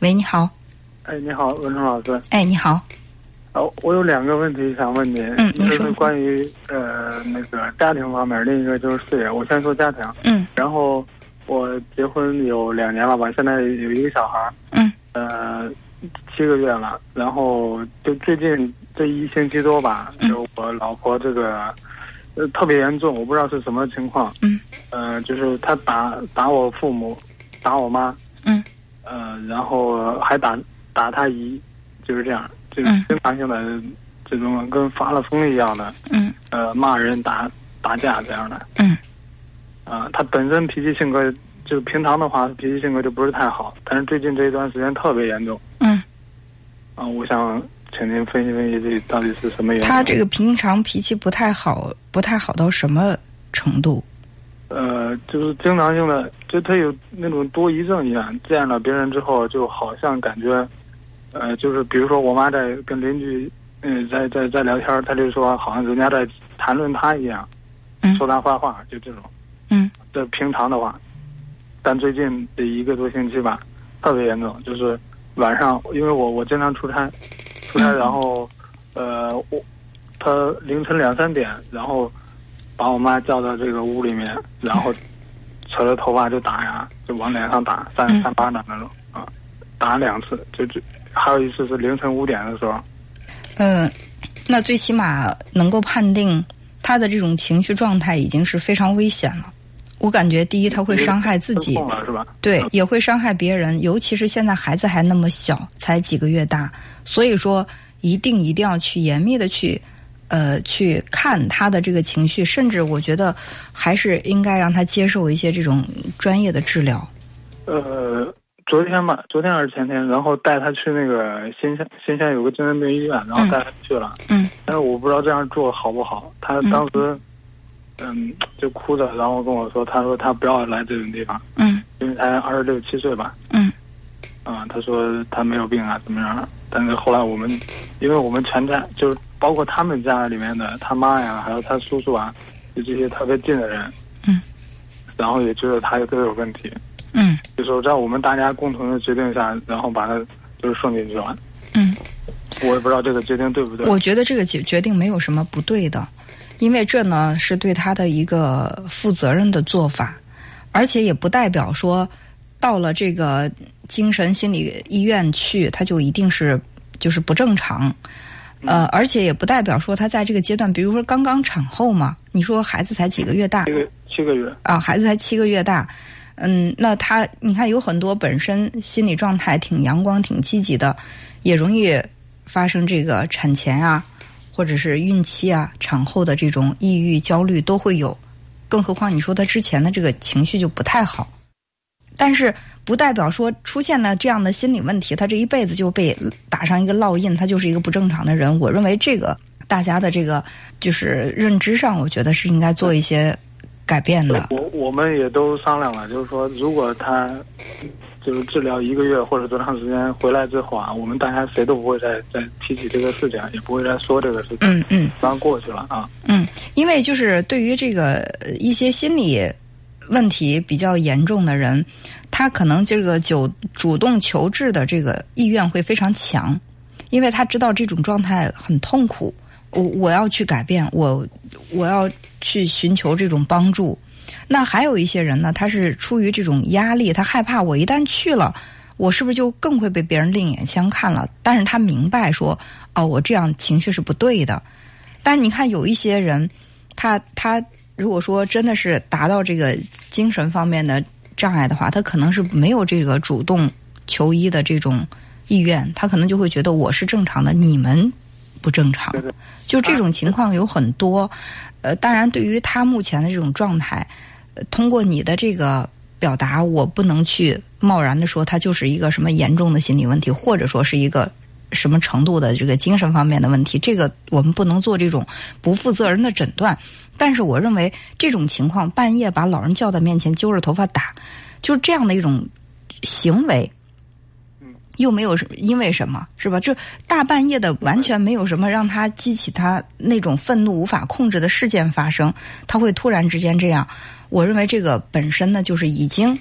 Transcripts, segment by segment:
喂，你好。哎，你好，文成老师。哎，你好。哦，我有两个问题想问您。嗯，一个是关于呃那个家庭方面，另一个就是事业。我先说家庭。嗯。然后我结婚有两年了吧，现在有一个小孩。嗯。呃，七个月了。然后就最近这一星期多吧，就我老婆这个呃特别严重，我不知道是什么情况。嗯。呃，就是她打打我父母，打我妈。嗯。呃，然后还打打他姨，就是这样。就是经常性的这种跟发了疯一样的，嗯，呃，骂人、打打架这样的，嗯，啊，他本身脾气性格就平常的话脾气性格就不是太好，但是最近这一段时间特别严重，嗯，啊，我想请您分析分析这到底是什么原因？他这个平常脾气不太好，不太好到什么程度？呃，就是经常性的，就他有那种多疑症一样，见了别人之后，就好像感觉。呃，就是比如说，我妈在跟邻居，嗯，在在在聊天，他就说好像人家在谈论他一样，说他坏话，就这种。嗯。这平常的话，但最近这一个多星期吧，特别严重，就是晚上，因为我我经常出差，出差，然后，呃，我他凌晨两三点，然后把我妈叫到这个屋里面，然后扯着头发就打呀，就往脸上打，三三巴掌那种啊，打两次，就就。还有一次是凌晨五点的时候，嗯，那最起码能够判定他的这种情绪状态已经是非常危险了。我感觉第一，他会伤害自己，是吧？对，也会伤害别人，尤其是现在孩子还那么小，才几个月大，所以说一定一定要去严密的去呃去看他的这个情绪，甚至我觉得还是应该让他接受一些这种专业的治疗。呃。昨天吧，昨天还是前天，然后带他去那个新乡，新乡有个精神病医院，然后带他去了。嗯。但是我不知道这样做好不好。他当时，嗯，就哭着，然后跟我说：“他说他不要来这种地方。”嗯。因为才二十六七岁吧。嗯。啊，他说他没有病啊，怎么样？但是后来我们，因为我们全家就是包括他们家里面的他妈呀，还有他叔叔啊，就这些特别近的人。嗯。然后也觉得他都有问题。嗯，就说在我们大家共同的决定下，然后把他就是送进去了。嗯，我也不知道这个决定对不对。我觉得这个决决定没有什么不对的，因为这呢是对他的一个负责任的做法，而且也不代表说到了这个精神心理医院去，他就一定是就是不正常。呃，而且也不代表说他在这个阶段，比如说刚刚产后嘛，你说孩子才几个月大，七个七个月啊，孩子才七个月大。嗯，那他你看有很多本身心理状态挺阳光、挺积极的，也容易发生这个产前啊，或者是孕期啊、产后的这种抑郁、焦虑都会有。更何况你说他之前的这个情绪就不太好，但是不代表说出现了这样的心理问题，他这一辈子就被打上一个烙印，他就是一个不正常的人。我认为这个大家的这个就是认知上，我觉得是应该做一些。改变的，我我们也都商量了，就是说，如果他就是治疗一个月或者多长时间回来之后啊，我们大家谁都不会再再提起这个事情，也不会再说这个事情。嗯嗯，刚过去了啊。嗯，因为就是对于这个一些心理问题比较严重的人，他可能这个就主动求治的这个意愿会非常强，因为他知道这种状态很痛苦，我我要去改变，我我要。去寻求这种帮助，那还有一些人呢，他是出于这种压力，他害怕我一旦去了，我是不是就更会被别人另眼相看了？但是他明白说，哦，我这样情绪是不对的。但是你看，有一些人，他他如果说真的是达到这个精神方面的障碍的话，他可能是没有这个主动求医的这种意愿，他可能就会觉得我是正常的，你们不正常。就这种情况有很多。呃，当然，对于他目前的这种状态，通过你的这个表达，我不能去贸然的说他就是一个什么严重的心理问题，或者说是一个什么程度的这个精神方面的问题。这个我们不能做这种不负责任的诊断。但是，我认为这种情况，半夜把老人叫到面前揪着头发打，就是这样的一种行为。又没有因为什么是吧？这大半夜的，完全没有什么让他激起他那种愤怒无法控制的事件发生，他会突然之间这样。我认为这个本身呢，就是已经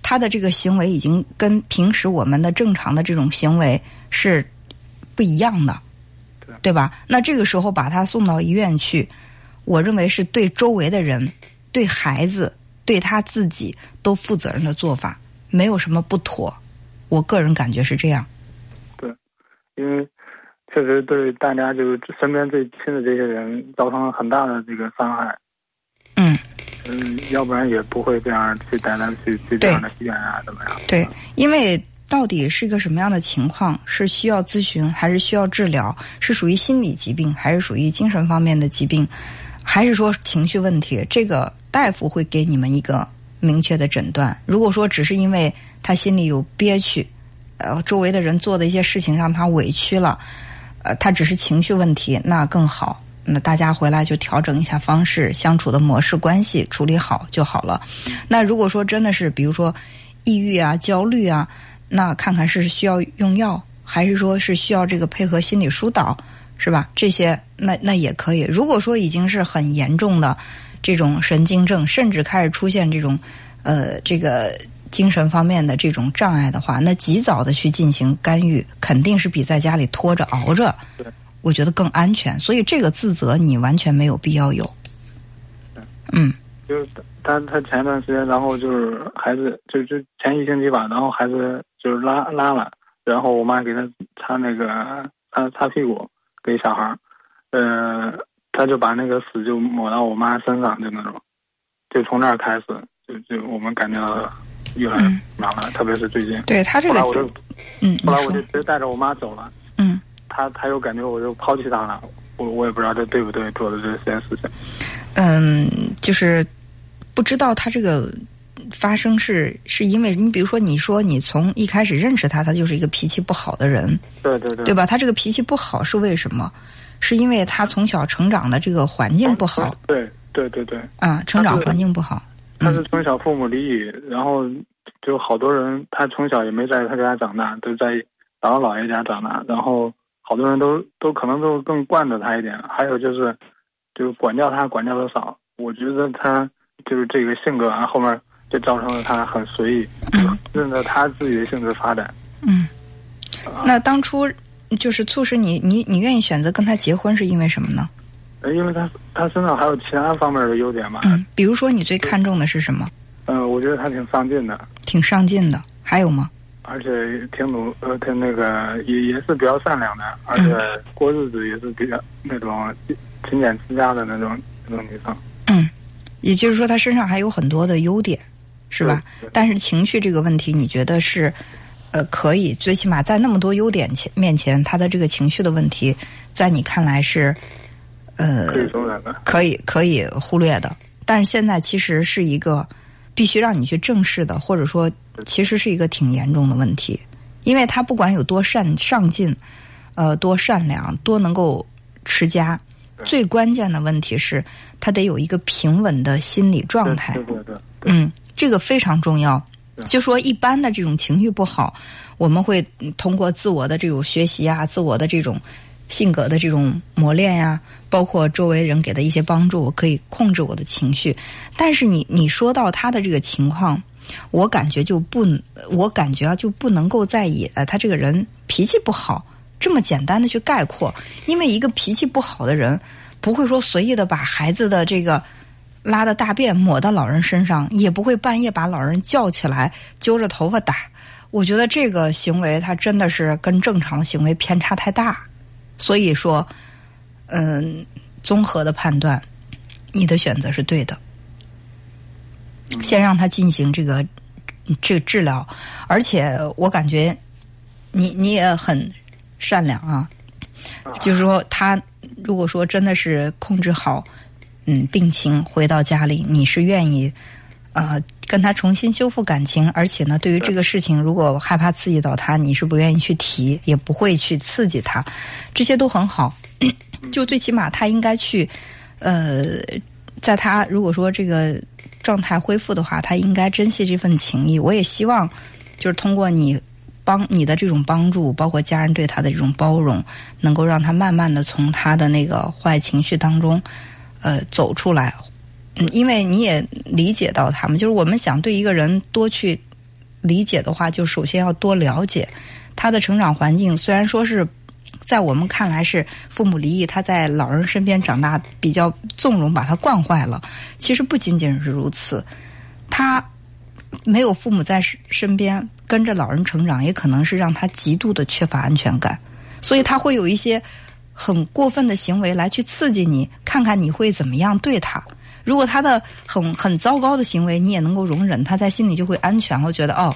他的这个行为已经跟平时我们的正常的这种行为是不一样的，对对吧？那这个时候把他送到医院去，我认为是对周围的人、对孩子、对他自己都负责任的做法，没有什么不妥。我个人感觉是这样。对因为确实对大家就是身边最亲的这些人造成了很大的这个伤害。嗯，嗯，要不然也不会这样去带他去去这样的医院啊，怎么样？对，因为到底是一个什么样的情况？是需要咨询，还是需要治疗？是属于心理疾病，还是属于精神方面的疾病？还是说情绪问题？这个大夫会给你们一个明确的诊断。如果说只是因为他心里有憋屈，呃，周围的人做的一些事情让他委屈了，呃，他只是情绪问题，那更好。那大家回来就调整一下方式、相处的模式、关系处理好就好了。那如果说真的是，比如说抑郁啊、焦虑啊，那看看是需要用药，还是说是需要这个配合心理疏导，是吧？这些那那也可以。如果说已经是很严重的这种神经症，甚至开始出现这种呃这个精神方面的这种障碍的话，那及早的去进行干预，肯定是比在家里拖着熬着。我觉得更安全，所以这个自责你完全没有必要有。嗯，就是他他前一段时间，然后就是孩子就就前一星期吧，然后孩子就是拉拉了，然后我妈给他擦那个擦擦屁股给小孩儿，呃，他就把那个屎就抹到我妈身上，就那种，就从那儿开始，就就我们感觉到越来越忙了，特别是最近。对他这个，嗯，后来我就直接带着我妈走了。嗯。他他又感觉我就抛弃他了，我我也不知道这对不对做的这件事情。嗯，就是不知道他这个发生是是因为你，比如说你说你从一开始认识他，他就是一个脾气不好的人，对对对，对吧？他这个脾气不好是为什么？是因为他从小成长的这个环境不好，对对对对，啊，成长环境不好。他是从小父母离异，然后就好多人，他从小也没在他家长大，都在姥姥姥爷家长大，然后。好多人都都可能都更惯着他一点，还有就是，就是管教他管教的少。我觉得他就是这个性格啊，后面就造成了他很随意，任着他自己的性质发展。嗯，那当初就是促使你你你愿意选择跟他结婚是因为什么呢？呃，因为他他身上还有其他方面的优点嘛。嗯，比如说你最看重的是什么？嗯，我觉得他挺上进的。挺上进的，还有吗？而且挺努，呃，挺那个，也也是比较善良的，而且过日子也是比较那种勤俭持家的那种那种女生。嗯，也就是说，他身上还有很多的优点，是吧？但是情绪这个问题，你觉得是呃可以？最起码在那么多优点前面前，他的这个情绪的问题，在你看来是呃可以容忍的，可以可以忽略的。但是现在其实是一个必须让你去正视的，或者说。其实是一个挺严重的问题，因为他不管有多善上进，呃，多善良，多能够持家，最关键的问题是，他得有一个平稳的心理状态。对对对。嗯，这个非常重要。就说一般的这种情绪不好，我们会通过自我的这种学习啊，自我的这种性格的这种磨练呀，包括周围人给的一些帮助，我可以控制我的情绪。但是你你说到他的这个情况。我感觉就不，我感觉啊就不能够再以呃他这个人脾气不好这么简单的去概括，因为一个脾气不好的人不会说随意的把孩子的这个拉的大便抹到老人身上，也不会半夜把老人叫起来揪着头发打。我觉得这个行为他真的是跟正常的行为偏差太大，所以说，嗯，综合的判断，你的选择是对的。先让他进行这个这个治疗，而且我感觉你你也很善良啊，就是说他如果说真的是控制好嗯病情回到家里，你是愿意呃跟他重新修复感情，而且呢，对于这个事情如果害怕刺激到他，你是不愿意去提，也不会去刺激他，这些都很好。就最起码他应该去呃，在他如果说这个。状态恢复的话，他应该珍惜这份情谊。我也希望，就是通过你帮你的这种帮助，包括家人对他的这种包容，能够让他慢慢的从他的那个坏情绪当中，呃，走出来。嗯，因为你也理解到他们，就是我们想对一个人多去理解的话，就首先要多了解他的成长环境。虽然说是在我们看来是父母离异，他在老人身边长大比较纵容，把他惯坏了。其实不仅仅是如此，他没有父母在身边跟着老人成长，也可能是让他极度的缺乏安全感，所以他会有一些很过分的行为来去刺激你，看看你会怎么样对他。如果他的很很糟糕的行为你也能够容忍，他在心里就会安全，会觉得哦，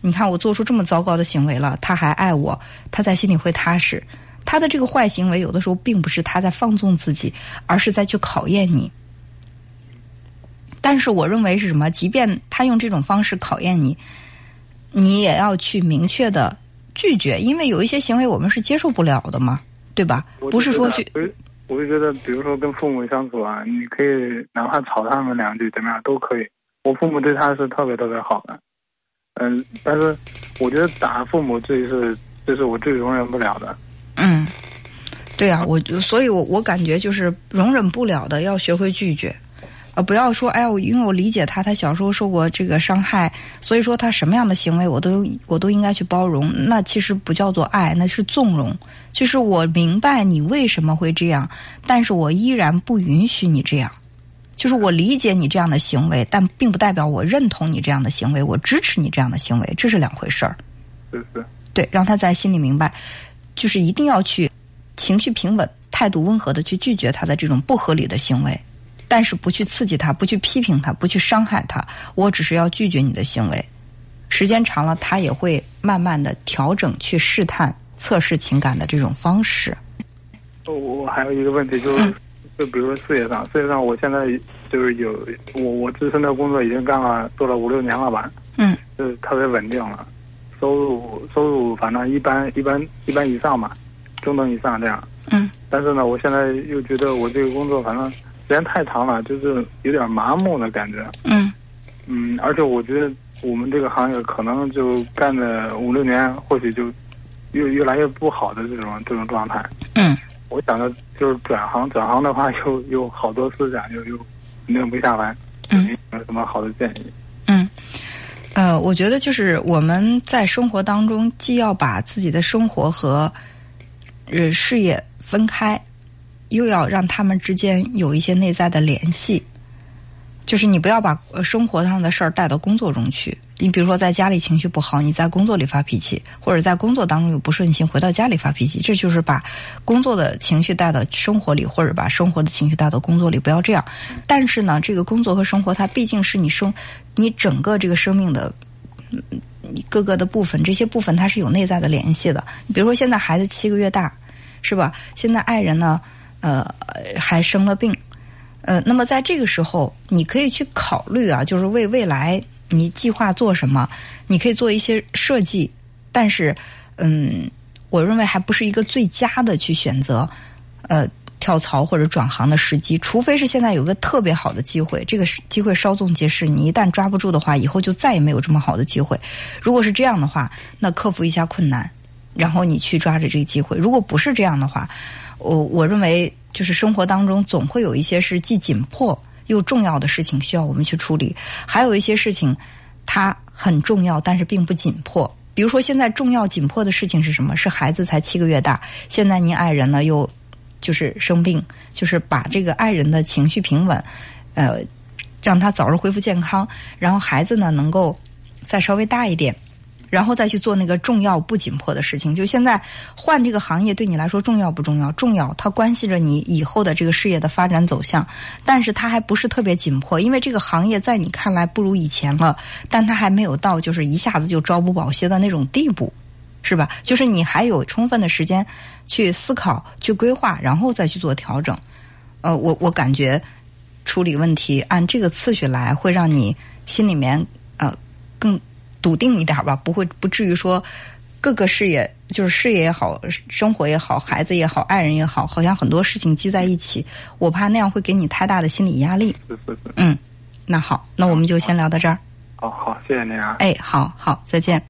你看我做出这么糟糕的行为了，他还爱我，他在心里会踏实。他的这个坏行为有的时候并不是他在放纵自己，而是在去考验你。但是我认为是什么？即便他用这种方式考验你，你也要去明确的拒绝，因为有一些行为我们是接受不了的嘛，对吧？不是说去。我就觉得，比如说跟父母相处啊，你可以哪怕吵他们两句，怎么样都可以。我父母对他是特别特别好的，嗯，但是我觉得打父母这是这是我最容忍不了的。嗯，对啊，我所以，我我感觉就是容忍不了的，要学会拒绝。呃，不要说，哎呀，我因为我理解他，他小时候受过这个伤害，所以说他什么样的行为我都我都应该去包容。那其实不叫做爱，那是纵容。就是我明白你为什么会这样，但是我依然不允许你这样。就是我理解你这样的行为，但并不代表我认同你这样的行为，我支持你这样的行为，这是两回事儿。是是。对，让他在心里明白，就是一定要去情绪平稳、态度温和的去拒绝他的这种不合理的行为。但是不去刺激他，不去批评他，不去伤害他，我只是要拒绝你的行为。时间长了，他也会慢慢的调整，去试探、测试情感的这种方式。我我还有一个问题，就是就比如说事业上，事业上我现在就是有我我自身的工作已经干了做了五六年了吧，嗯，就是特别稳定了，收入收入反正一般一般一般以上吧，中等以上这样。嗯。但是呢，我现在又觉得我这个工作反正。时间太长了，就是有点麻木的感觉。嗯，嗯，而且我觉得我们这个行业可能就干了五六年，或许就越越来越不好的这种这种状态。嗯，我想着就是转行，转行的话又有好多思想，又又拧不下来。嗯，有什么好的建议？嗯，呃，我觉得就是我们在生活当中，既要把自己的生活和呃事业分开。又要让他们之间有一些内在的联系，就是你不要把生活上的事儿带到工作中去。你比如说，在家里情绪不好，你在工作里发脾气，或者在工作当中有不顺心，回到家里发脾气，这就是把工作的情绪带到生活里，或者把生活的情绪带到工作里。不要这样。但是呢，这个工作和生活，它毕竟是你生你整个这个生命的各个的部分，这些部分它是有内在的联系的。你比如说，现在孩子七个月大，是吧？现在爱人呢？呃，还生了病，呃，那么在这个时候，你可以去考虑啊，就是为未来你计划做什么，你可以做一些设计，但是，嗯，我认为还不是一个最佳的去选择，呃，跳槽或者转行的时机，除非是现在有个特别好的机会，这个机会稍纵即逝，你一旦抓不住的话，以后就再也没有这么好的机会。如果是这样的话，那克服一下困难，然后你去抓着这个机会。如果不是这样的话，我我认为，就是生活当中总会有一些是既紧迫又重要的事情需要我们去处理，还有一些事情它很重要，但是并不紧迫。比如说，现在重要紧迫的事情是什么？是孩子才七个月大，现在您爱人呢又就是生病，就是把这个爱人的情绪平稳，呃，让他早日恢复健康，然后孩子呢能够再稍微大一点。然后再去做那个重要不紧迫的事情。就现在换这个行业对你来说重要不重要？重要，它关系着你以后的这个事业的发展走向。但是它还不是特别紧迫，因为这个行业在你看来不如以前了，但它还没有到就是一下子就朝不保夕的那种地步，是吧？就是你还有充分的时间去思考、去规划，然后再去做调整。呃，我我感觉处理问题按这个次序来，会让你心里面呃更。笃定一点吧，不会不至于说各个事业就是事业也好，生活也好，孩子也好，爱人也好，好像很多事情积在一起，我怕那样会给你太大的心理压力。是是是。嗯，那好，那我们就先聊到这儿。好好，谢谢您啊。哎，好好，再见。